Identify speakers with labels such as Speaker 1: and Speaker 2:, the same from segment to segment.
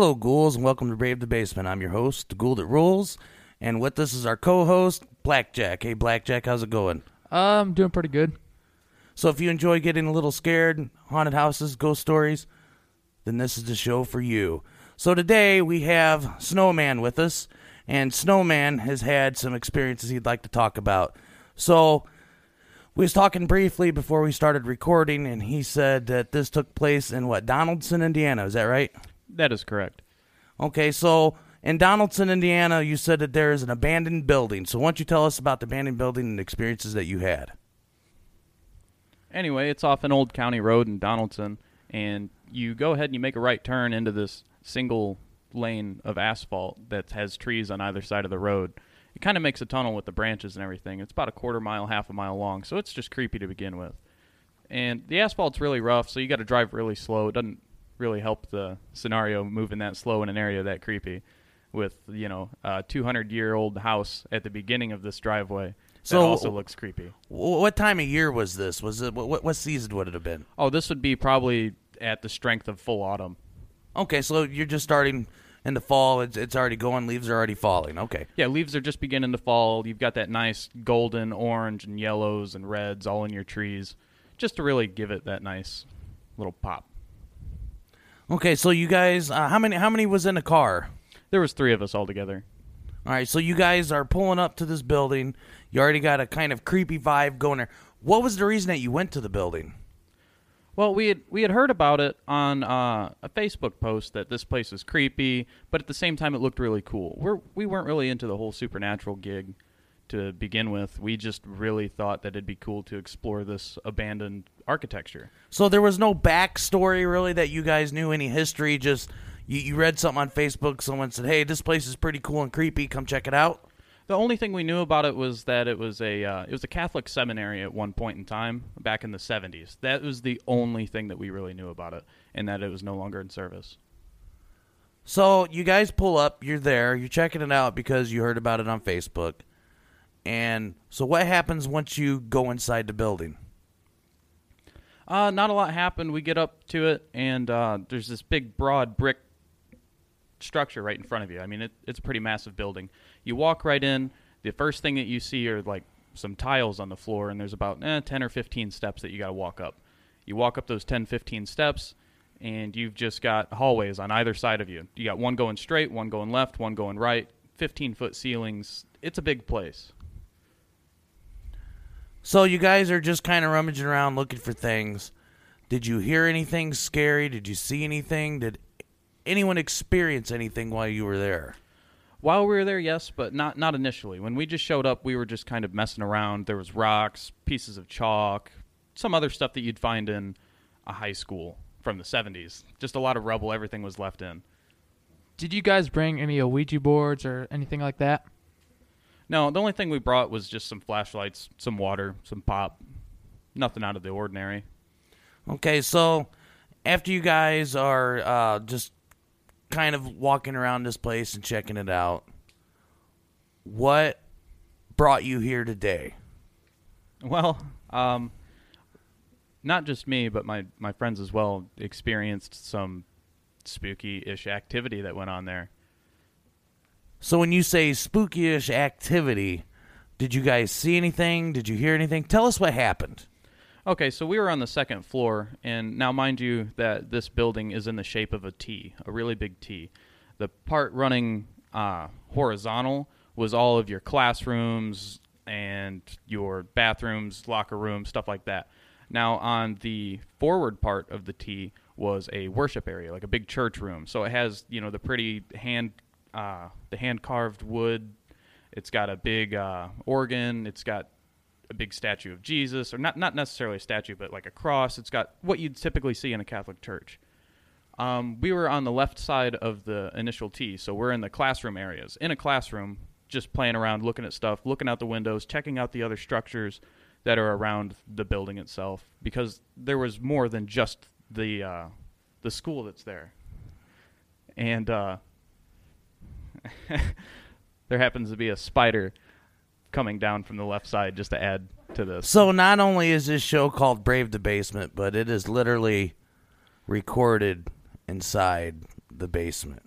Speaker 1: Hello, ghouls, and welcome to Brave the Basement. I'm your host, the Ghoul That Rules, and with us is our co-host, Blackjack. Hey, Blackjack, how's it going?
Speaker 2: Uh, I'm doing pretty good.
Speaker 1: So, if you enjoy getting a little scared, haunted houses, ghost stories, then this is the show for you. So today we have Snowman with us, and Snowman has had some experiences he'd like to talk about. So we was talking briefly before we started recording, and he said that this took place in what Donaldson, Indiana. Is that right?
Speaker 3: That is correct.
Speaker 1: Okay, so in Donaldson, Indiana, you said that there is an abandoned building. So why don't you tell us about the abandoned building and the experiences that you had?
Speaker 3: Anyway, it's off an old county road in Donaldson, and you go ahead and you make a right turn into this single lane of asphalt that has trees on either side of the road. It kind of makes a tunnel with the branches and everything. It's about a quarter mile, half a mile long, so it's just creepy to begin with. And the asphalt's really rough, so you got to drive really slow. It doesn't really help the scenario moving that slow in an area that creepy with, you know, a 200 year old house at the beginning of this driveway.
Speaker 1: So-
Speaker 3: that also looks creepy.
Speaker 1: What time of year was this? Was it what, what season would it have been?
Speaker 3: Oh, this would be probably at the strength of full autumn.
Speaker 1: Okay, so you're just starting in the fall. It's, it's already going. Leaves are already falling. Okay.
Speaker 3: Yeah, leaves are just beginning to fall. You've got that nice golden, orange, and yellows and reds all in your trees, just to really give it that nice little pop.
Speaker 1: Okay, so you guys, uh, how many? How many was in the car?
Speaker 3: There was three of us all together.
Speaker 1: All right, so you guys are pulling up to this building. You already got a kind of creepy vibe going there. What was the reason that you went to the building?
Speaker 3: Well, we had we had heard about it on uh, a Facebook post that this place was creepy, but at the same time it looked really cool. We're we weren't really into the whole supernatural gig to begin with. We just really thought that it'd be cool to explore this abandoned architecture.
Speaker 1: So there was no backstory really that you guys knew any history. Just you, you read something on Facebook. Someone said, "Hey, this place is pretty cool and creepy. Come check it out."
Speaker 3: The only thing we knew about it was that it was a uh, it was a Catholic seminary at one point in time back in the 70s. That was the only thing that we really knew about it, and that it was no longer in service.
Speaker 1: So you guys pull up. You're there. You're checking it out because you heard about it on Facebook. And so, what happens once you go inside the building?
Speaker 3: Uh, not a lot happened. We get up to it, and uh, there's this big, broad brick structure right in front of you. I mean, it, it's a pretty massive building. You walk right in. The first thing that you see are like some tiles on the floor, and there's about eh, 10 or 15 steps that you got to walk up. You walk up those 10, 15 steps, and you've just got hallways on either side of you. You got one going straight, one going left, one going right, 15 foot ceilings. It's a big place.
Speaker 1: So you guys are just kind of rummaging around looking for things. Did you hear anything scary? Did you see anything? Did anyone experience anything while you were there?
Speaker 3: While we were there, yes, but not not initially. When we just showed up, we were just kind of messing around. There was rocks, pieces of chalk, some other stuff that you'd find in a high school from the 70s. Just a lot of rubble. Everything was left in.
Speaker 2: Did you guys bring any Ouija boards or anything like that?
Speaker 3: No, the only thing we brought was just some flashlights, some water, some pop. Nothing out of the ordinary.
Speaker 1: Okay, so after you guys are uh, just kind of walking around this place and checking it out, what brought you here today?
Speaker 3: Well, um, not just me, but my, my friends as well experienced some spooky ish activity that went on there.
Speaker 1: So when you say spooky-ish activity, did you guys see anything? Did you hear anything? Tell us what happened.
Speaker 3: Okay, so we were on the second floor, and now mind you that this building is in the shape of a T, a really big T. The part running uh, horizontal was all of your classrooms and your bathrooms, locker rooms, stuff like that. Now, on the forward part of the T was a worship area, like a big church room. So it has, you know, the pretty hand, uh, the hand carved wood. It's got a big uh, organ. It's got a big statue of Jesus, or not not necessarily a statue, but like a cross. It's got what you'd typically see in a Catholic church. Um, we were on the left side of the initial T, so we're in the classroom areas. In a classroom, just playing around, looking at stuff, looking out the windows, checking out the other structures that are around the building itself, because there was more than just the uh, the school that's there. And uh, there happens to be a spider coming down from the left side just to add to this.
Speaker 1: So not only is this show called Brave the Basement, but it is literally recorded inside the basement.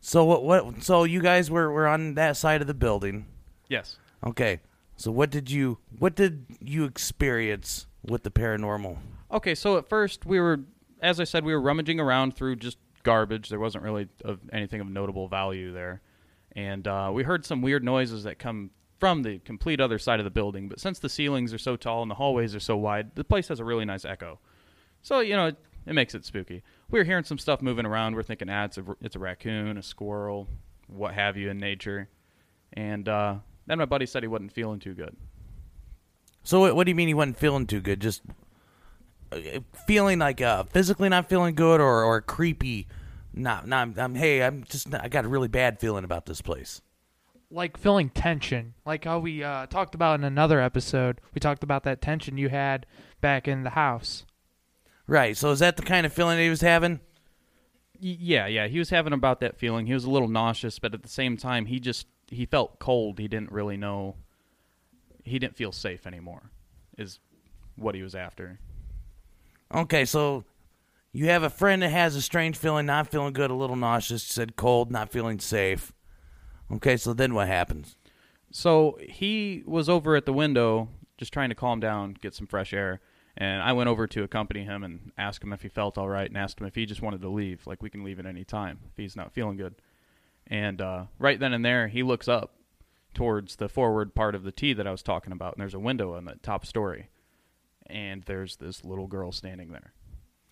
Speaker 1: So what? What? So you guys were were on that side of the building.
Speaker 3: Yes.
Speaker 1: Okay. So what did you what did you experience with the paranormal?
Speaker 3: Okay, so at first we were, as I said, we were rummaging around through just garbage. There wasn't really of anything of notable value there, and uh, we heard some weird noises that come from the complete other side of the building. But since the ceilings are so tall and the hallways are so wide, the place has a really nice echo. So you know, it, it makes it spooky. We were hearing some stuff moving around. We're thinking, ah, it's a it's a raccoon, a squirrel, what have you in nature, and uh, then my buddy said he wasn't feeling too good.
Speaker 1: So what, what do you mean he wasn't feeling too good? Just feeling like uh, physically not feeling good, or or creepy? Not not. I'm hey, I'm just I got a really bad feeling about this place.
Speaker 2: like feeling tension, like how we uh, talked about in another episode. We talked about that tension you had back in the house.
Speaker 1: Right. So is that the kind of feeling that he was having?
Speaker 3: Yeah, yeah, he was having about that feeling. He was a little nauseous, but at the same time, he just he felt cold. He didn't really know. He didn't feel safe anymore. Is what he was after.
Speaker 1: Okay, so you have a friend that has a strange feeling, not feeling good, a little nauseous, said cold, not feeling safe. Okay, so then what happens?
Speaker 3: So he was over at the window, just trying to calm down, get some fresh air. And I went over to accompany him and ask him if he felt all right, and asked him if he just wanted to leave. Like we can leave at any time if he's not feeling good. And uh, right then and there, he looks up towards the forward part of the T that I was talking about, and there's a window on the top story, and there's this little girl standing there.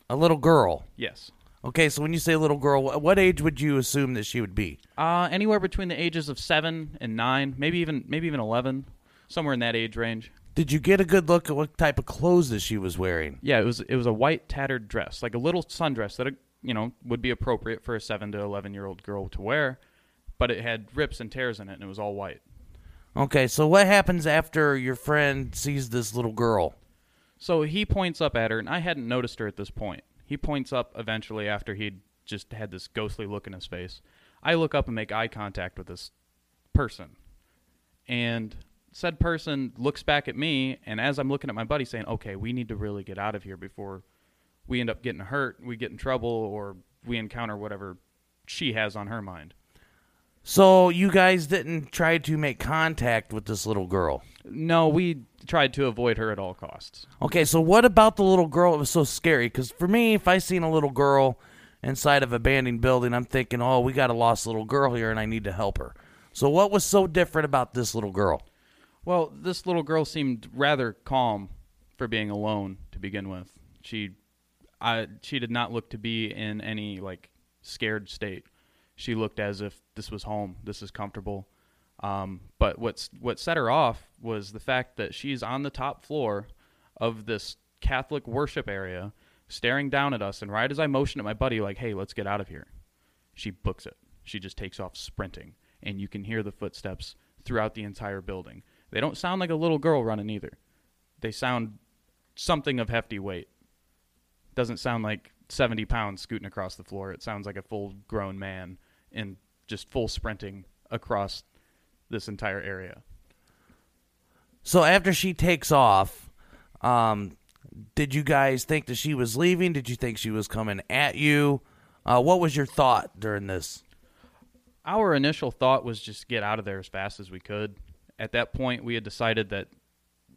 Speaker 1: A little girl.
Speaker 3: Yes.
Speaker 1: Okay, so when you say little girl, wh- what age would you assume that she would be?
Speaker 3: Uh, anywhere between the ages of seven and nine, maybe even maybe even eleven, somewhere in that age range.
Speaker 1: Did you get a good look at what type of clothes that she was wearing?
Speaker 3: Yeah, it was it was a white tattered dress, like a little sundress that uh, you know would be appropriate for a seven to eleven year old girl to wear, but it had rips and tears in it, and it was all white.
Speaker 1: Okay, so what happens after your friend sees this little girl?
Speaker 3: So he points up at her, and I hadn't noticed her at this point. He points up eventually after he'd just had this ghostly look in his face. I look up and make eye contact with this person. And said person looks back at me, and as I'm looking at my buddy saying, okay, we need to really get out of here before we end up getting hurt, we get in trouble, or we encounter whatever she has on her mind.
Speaker 1: So you guys didn't try to make contact with this little girl.
Speaker 3: No, we tried to avoid her at all costs.
Speaker 1: Okay, so what about the little girl? It was so scary because for me, if I seen a little girl inside of a abandoned building, I'm thinking, oh, we got a lost little girl here, and I need to help her. So what was so different about this little girl?
Speaker 3: Well, this little girl seemed rather calm for being alone to begin with. She, I, she did not look to be in any like scared state. She looked as if this was home, this is comfortable. Um, but what's what set her off was the fact that she's on the top floor of this Catholic worship area, staring down at us. And right as I motion at my buddy, like, "Hey, let's get out of here," she books it. She just takes off sprinting, and you can hear the footsteps throughout the entire building. They don't sound like a little girl running either. They sound something of hefty weight. Doesn't sound like 70 pounds scooting across the floor. It sounds like a full grown man in just full sprinting across this entire area.
Speaker 1: So after she takes off, um, did you guys think that she was leaving? Did you think she was coming at you? Uh, what was your thought during this?
Speaker 3: Our initial thought was just get out of there as fast as we could. At that point, we had decided that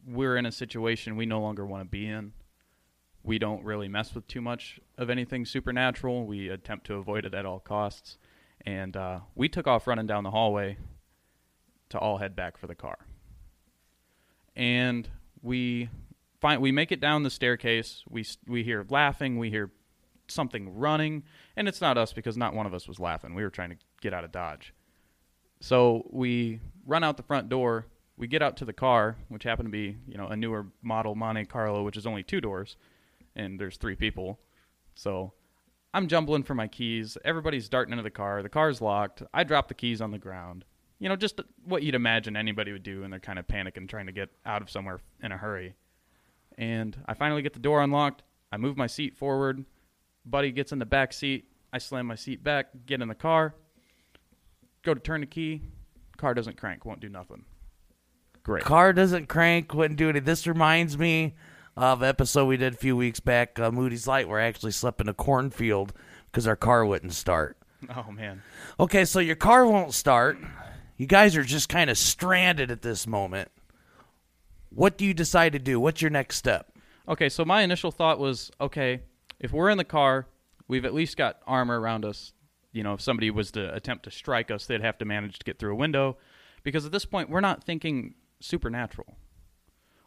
Speaker 3: we're in a situation we no longer want to be in. We don't really mess with too much of anything supernatural. We attempt to avoid it at all costs. And uh, we took off running down the hallway to all head back for the car. And we find we make it down the staircase. We we hear laughing. We hear something running, and it's not us because not one of us was laughing. We were trying to get out of Dodge. So we run out the front door. We get out to the car, which happened to be, you know, a newer model Monte Carlo, which is only two doors, and there's three people. So I'm jumbling for my keys. Everybody's darting into the car. The car's locked. I drop the keys on the ground. You know, just what you'd imagine anybody would do when they're kind of panicking, trying to get out of somewhere in a hurry. And I finally get the door unlocked. I move my seat forward. Buddy gets in the back seat. I slam my seat back, get in the car, go to turn the key. Car doesn't crank, won't do nothing. Great.
Speaker 1: Car doesn't crank, wouldn't do anything. This reminds me of episode we did a few weeks back, uh, Moody's Light, where I actually slept in a cornfield because our car wouldn't start.
Speaker 3: Oh man.
Speaker 1: Okay, so your car won't start. You guys are just kind of stranded at this moment. What do you decide to do? What's your next step?
Speaker 3: Okay, so my initial thought was, okay, if we're in the car, we've at least got armor around us. You know, if somebody was to attempt to strike us, they'd have to manage to get through a window. Because at this point, we're not thinking supernatural.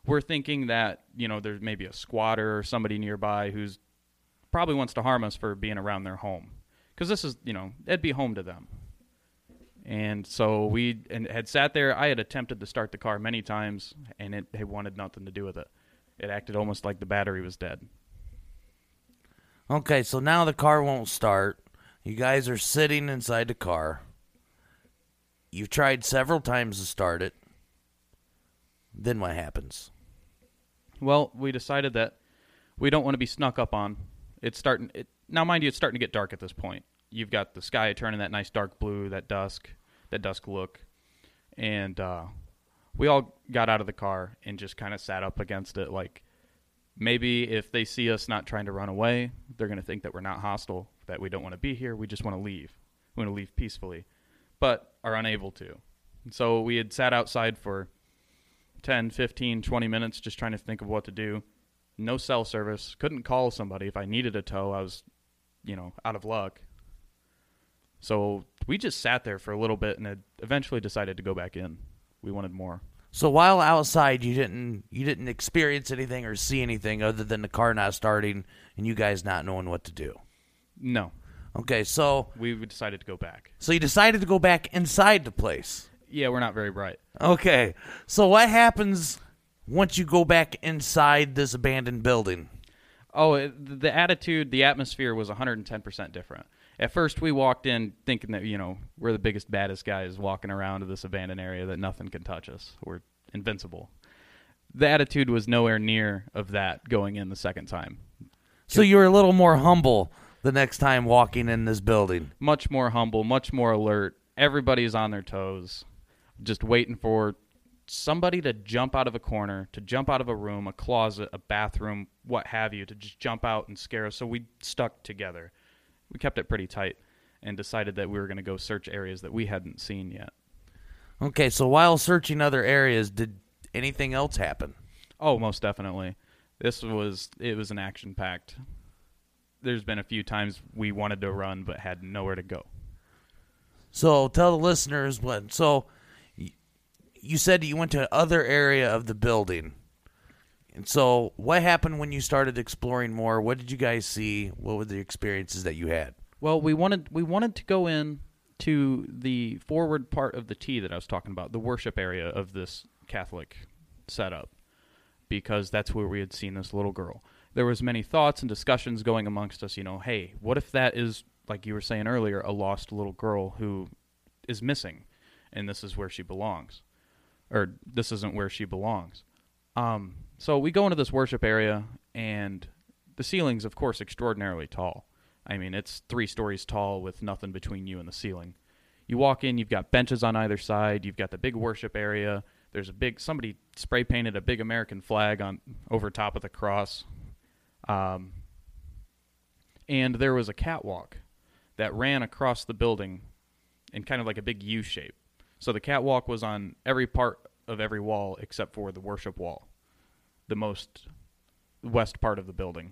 Speaker 3: We're thinking that, you know, there's maybe a squatter or somebody nearby who's probably wants to harm us for being around their home. Because this is, you know, it'd be home to them. And so we and had sat there. I had attempted to start the car many times, and it, it wanted nothing to do with it. It acted almost like the battery was dead.
Speaker 1: Okay, so now the car won't start. You guys are sitting inside the car. You've tried several times to start it. Then what happens?
Speaker 3: Well, we decided that we don't want to be snuck up on. It's starting. It, now, mind you, it's starting to get dark at this point. You've got the sky turning that nice dark blue, that dusk, that dusk look, and uh, we all got out of the car and just kind of sat up against it. Like maybe if they see us not trying to run away, they're going to think that we're not hostile, that we don't want to be here. We just want to leave. We want to leave peacefully, but are unable to. So we had sat outside for 10, 15, 20 minutes just trying to think of what to do. No cell service. Couldn't call somebody if I needed a tow. I was, you know, out of luck. So we just sat there for a little bit and had eventually decided to go back in. We wanted more.
Speaker 1: So while outside, you didn't you didn't experience anything or see anything other than the car not starting and you guys not knowing what to do.
Speaker 3: No,
Speaker 1: Okay, so
Speaker 3: we decided to go back.
Speaker 1: so you decided to go back inside the place.
Speaker 3: Yeah, we're not very bright.
Speaker 1: Okay, so what happens once you go back inside this abandoned building?
Speaker 3: Oh, it- the attitude, the atmosphere was 110% different. At first, we walked in thinking that, you know, we're the biggest, baddest guys walking around to this abandoned area, that nothing can touch us. We're invincible. The attitude was nowhere near of that going in the second time.
Speaker 1: So you were a little more humble the next time walking in this building.
Speaker 3: Much more humble, much more alert. Everybody's on their toes, just waiting for somebody to jump out of a corner, to jump out of a room, a closet, a bathroom, what have you, to just jump out and scare us. So we stuck together. We kept it pretty tight and decided that we were going to go search areas that we hadn't seen yet.
Speaker 1: Okay, so while searching other areas, did anything else happen?
Speaker 3: Oh, most definitely. This was it was an action packed. There's been a few times we wanted to run but had nowhere to go.
Speaker 1: So tell the listeners what. So you said you went to other area of the building. And so what happened when you started exploring more? What did you guys see? What were the experiences that you had?
Speaker 3: Well, we wanted we wanted to go in to the forward part of the T that I was talking about, the worship area of this Catholic setup, because that's where we had seen this little girl. There was many thoughts and discussions going amongst us. You know, hey, what if that is like you were saying earlier, a lost little girl who is missing, and this is where she belongs, or this isn't where she belongs. Um, so we go into this worship area, and the ceiling's, of course, extraordinarily tall. I mean, it's three stories tall with nothing between you and the ceiling. You walk in, you've got benches on either side, you've got the big worship area. There's a big somebody spray painted a big American flag on over top of the cross, um, and there was a catwalk that ran across the building in kind of like a big U shape. So the catwalk was on every part of every wall except for the worship wall, the most west part of the building.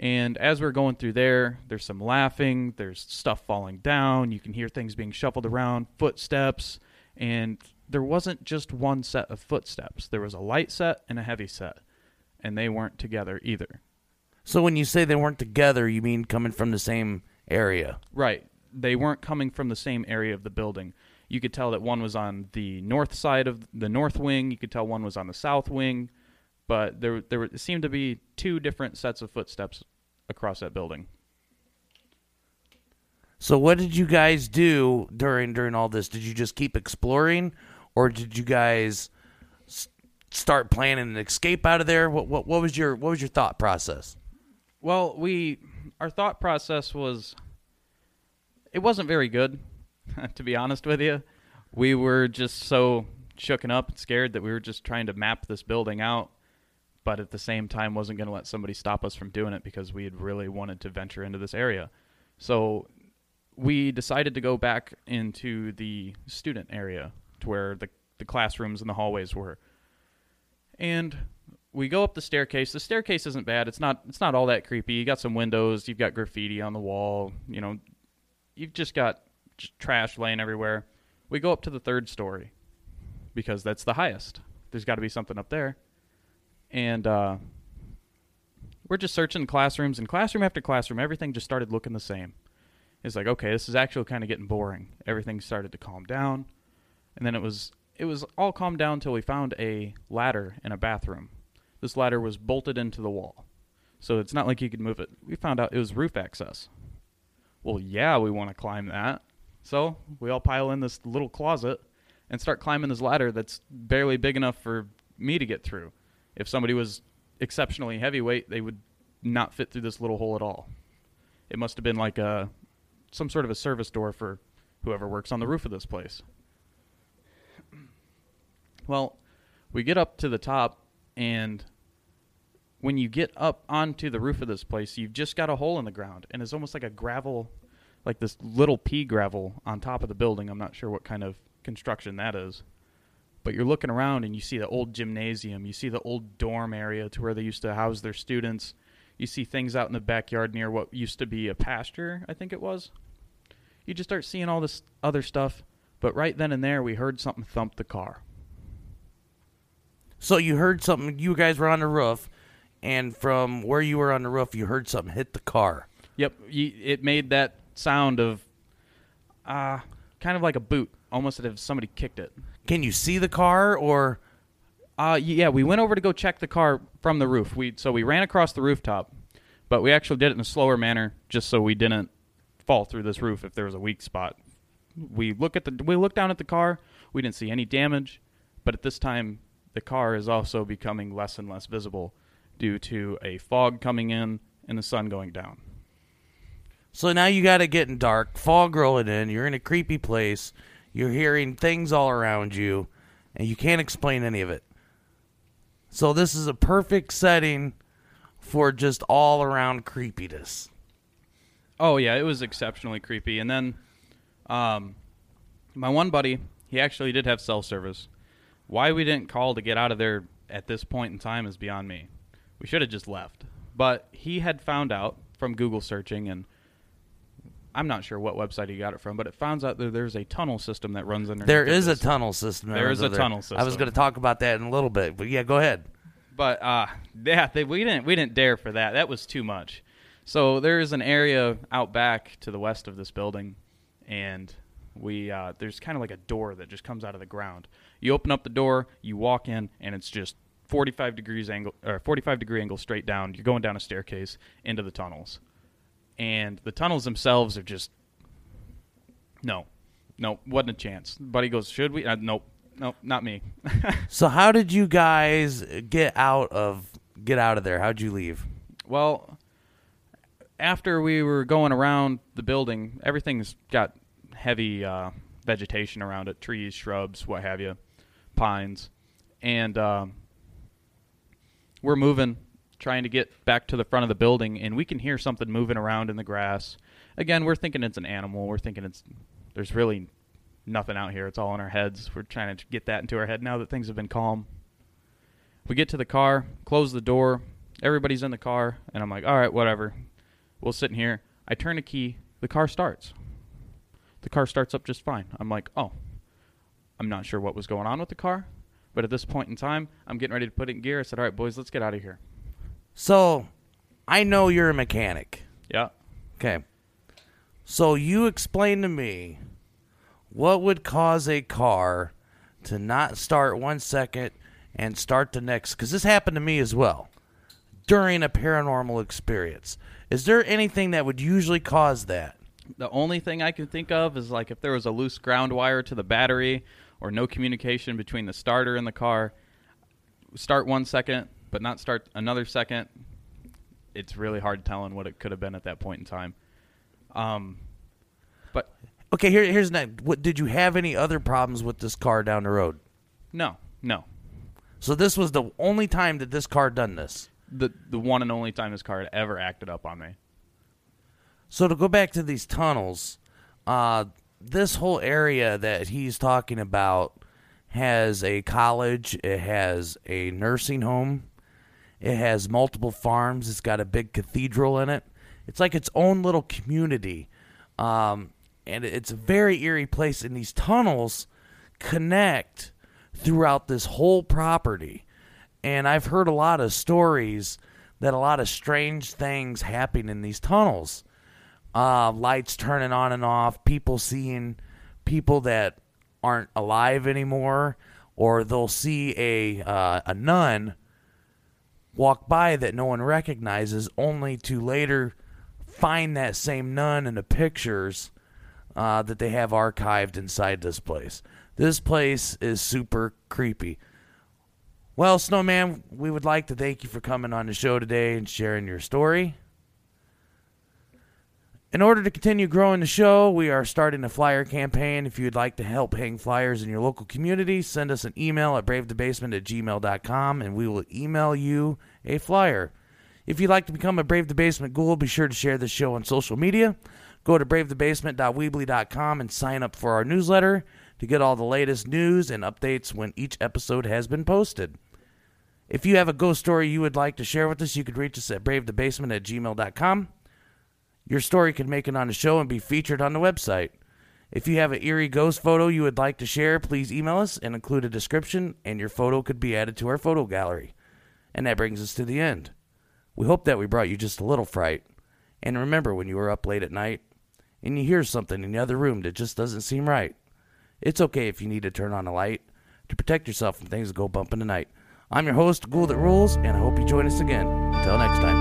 Speaker 3: And as we're going through there, there's some laughing, there's stuff falling down, you can hear things being shuffled around, footsteps, and there wasn't just one set of footsteps. There was a light set and a heavy set, and they weren't together either.
Speaker 1: So when you say they weren't together, you mean coming from the same area?
Speaker 3: Right. They weren't coming from the same area of the building. You could tell that one was on the north side of the north wing, you could tell one was on the south wing, but there there seemed to be two different sets of footsteps across that building.
Speaker 1: So what did you guys do during during all this? Did you just keep exploring, or did you guys s- start planning an escape out of there? What what what was your what was your thought process?
Speaker 3: Well, we our thought process was it wasn't very good, to be honest with you. We were just so shooken up and scared that we were just trying to map this building out but at the same time wasn't going to let somebody stop us from doing it because we had really wanted to venture into this area. So we decided to go back into the student area to where the, the classrooms and the hallways were. And we go up the staircase. The staircase isn't bad. It's not it's not all that creepy. You got some windows, you've got graffiti on the wall, you know, you've just got trash laying everywhere. We go up to the third story because that's the highest. There's got to be something up there. And uh, we're just searching classrooms, and classroom after classroom, everything just started looking the same. It's like, okay, this is actually kind of getting boring. Everything started to calm down, and then it was it was all calmed down until we found a ladder in a bathroom. This ladder was bolted into the wall, so it's not like you could move it. We found out it was roof access. Well, yeah, we want to climb that. So we all pile in this little closet and start climbing this ladder that's barely big enough for me to get through. If somebody was exceptionally heavyweight, they would not fit through this little hole at all. It must have been like a some sort of a service door for whoever works on the roof of this place. Well, we get up to the top and when you get up onto the roof of this place, you've just got a hole in the ground and it's almost like a gravel like this little pea gravel on top of the building. I'm not sure what kind of construction that is. But you're looking around and you see the old gymnasium, you see the old dorm area to where they used to house their students. You see things out in the backyard near what used to be a pasture, I think it was. You just start seeing all this other stuff, but right then and there we heard something thump the car.
Speaker 1: So you heard something. You guys were on the roof, and from where you were on the roof, you heard something hit the car.
Speaker 3: Yep, you, it made that sound of, uh, kind of like a boot, almost as if somebody kicked it.
Speaker 1: Can you see the car, or
Speaker 3: Uh, yeah, we went over to go check the car from the roof. We so we ran across the rooftop, but we actually did it in a slower manner, just so we didn't fall through this roof if there was a weak spot. We look at the we looked down at the car. We didn't see any damage, but at this time, the car is also becoming less and less visible due to a fog coming in and the sun going down.
Speaker 1: so now you got it getting dark, fog rolling in. You're in a creepy place. You're hearing things all around you, and you can't explain any of it. So this is a perfect setting for just all around creepiness.
Speaker 3: Oh yeah, it was exceptionally creepy. And then, um, my one buddy, he actually did have cell service. Why we didn't call to get out of there at this point in time is beyond me. We should have just left. But he had found out from Google searching, and I'm not sure what website he got it from, but it found out that there's a tunnel system that runs underneath.
Speaker 1: There is a tunnel system.
Speaker 3: There is a tunnel system.
Speaker 1: I was going to talk about that in a little bit, but yeah, go ahead.
Speaker 3: But uh, yeah, they, we didn't we didn't dare for that. That was too much. So there is an area out back to the west of this building, and we uh, there's kind of like a door that just comes out of the ground. You open up the door, you walk in, and it's just 45 degrees angle or 45 degree angle straight down. You're going down a staircase into the tunnels, and the tunnels themselves are just no, no, wasn't a chance. Buddy goes, should we? Uh, nope, nope, not me.
Speaker 1: So how did you guys get out of get out of there? How'd you leave?
Speaker 3: Well, after we were going around the building, everything's got heavy uh, vegetation around it trees, shrubs, what have you, pines. And um, we're moving, trying to get back to the front of the building, and we can hear something moving around in the grass. Again, we're thinking it's an animal. We're thinking it's there's really nothing out here. It's all in our heads. We're trying to get that into our head now that things have been calm. We get to the car, close the door. Everybody's in the car, and I'm like, all right, whatever. We'll sit in here. I turn a key. The car starts. The car starts up just fine. I'm like, oh, I'm not sure what was going on with the car, but at this point in time, I'm getting ready to put it in gear. I said, all right, boys, let's get out of here.
Speaker 1: So I know you're a mechanic.
Speaker 3: Yeah.
Speaker 1: Okay. So you explain to me what would cause a car to not start one second and start the next because this happened to me as well during a paranormal experience. Is there anything that would usually cause that?
Speaker 3: The only thing I can think of is like if there was a loose ground wire to the battery or no communication between the starter and the car. Start one second, but not start another second. It's really hard telling what it could have been at that point in time. Um, but
Speaker 1: Okay, here, here's next. What did you have any other problems with this car down the road?
Speaker 3: no, no.
Speaker 1: So this was the only time that this car done this.
Speaker 3: The the one and only time this car had ever acted up on me.
Speaker 1: So to go back to these tunnels, uh, this whole area that he's talking about has a college, it has a nursing home, it has multiple farms, it's got a big cathedral in it. It's like its own little community. Um, and it's a very eerie place, and these tunnels connect throughout this whole property. And I've heard a lot of stories that a lot of strange things happen in these tunnels. Uh, lights turning on and off, people seeing people that aren't alive anymore, or they'll see a uh, a nun walk by that no one recognizes, only to later find that same nun in the pictures uh, that they have archived inside this place. This place is super creepy. Well, Snowman, we would like to thank you for coming on the show today and sharing your story. In order to continue growing the show, we are starting a flyer campaign. If you'd like to help hang flyers in your local community, send us an email at bravethebasement at gmail.com and we will email you a flyer. If you'd like to become a Brave the Basement Ghoul, be sure to share this show on social media. Go to bravethebasement.weebly.com and sign up for our newsletter to get all the latest news and updates when each episode has been posted. If you have a ghost story you would like to share with us, you could reach us at bravethebasement at gmail.com. Your story could make it on the show and be featured on the website. If you have an eerie ghost photo you would like to share, please email us and include a description, and your photo could be added to our photo gallery. And that brings us to the end. We hope that we brought you just a little fright. And remember when you are up late at night and you hear something in the other room that just doesn't seem right. It's okay if you need to turn on a light to protect yourself from things that go bump in the night. I'm your host, Ghoul That Rules, and I hope you join us again. Until next time.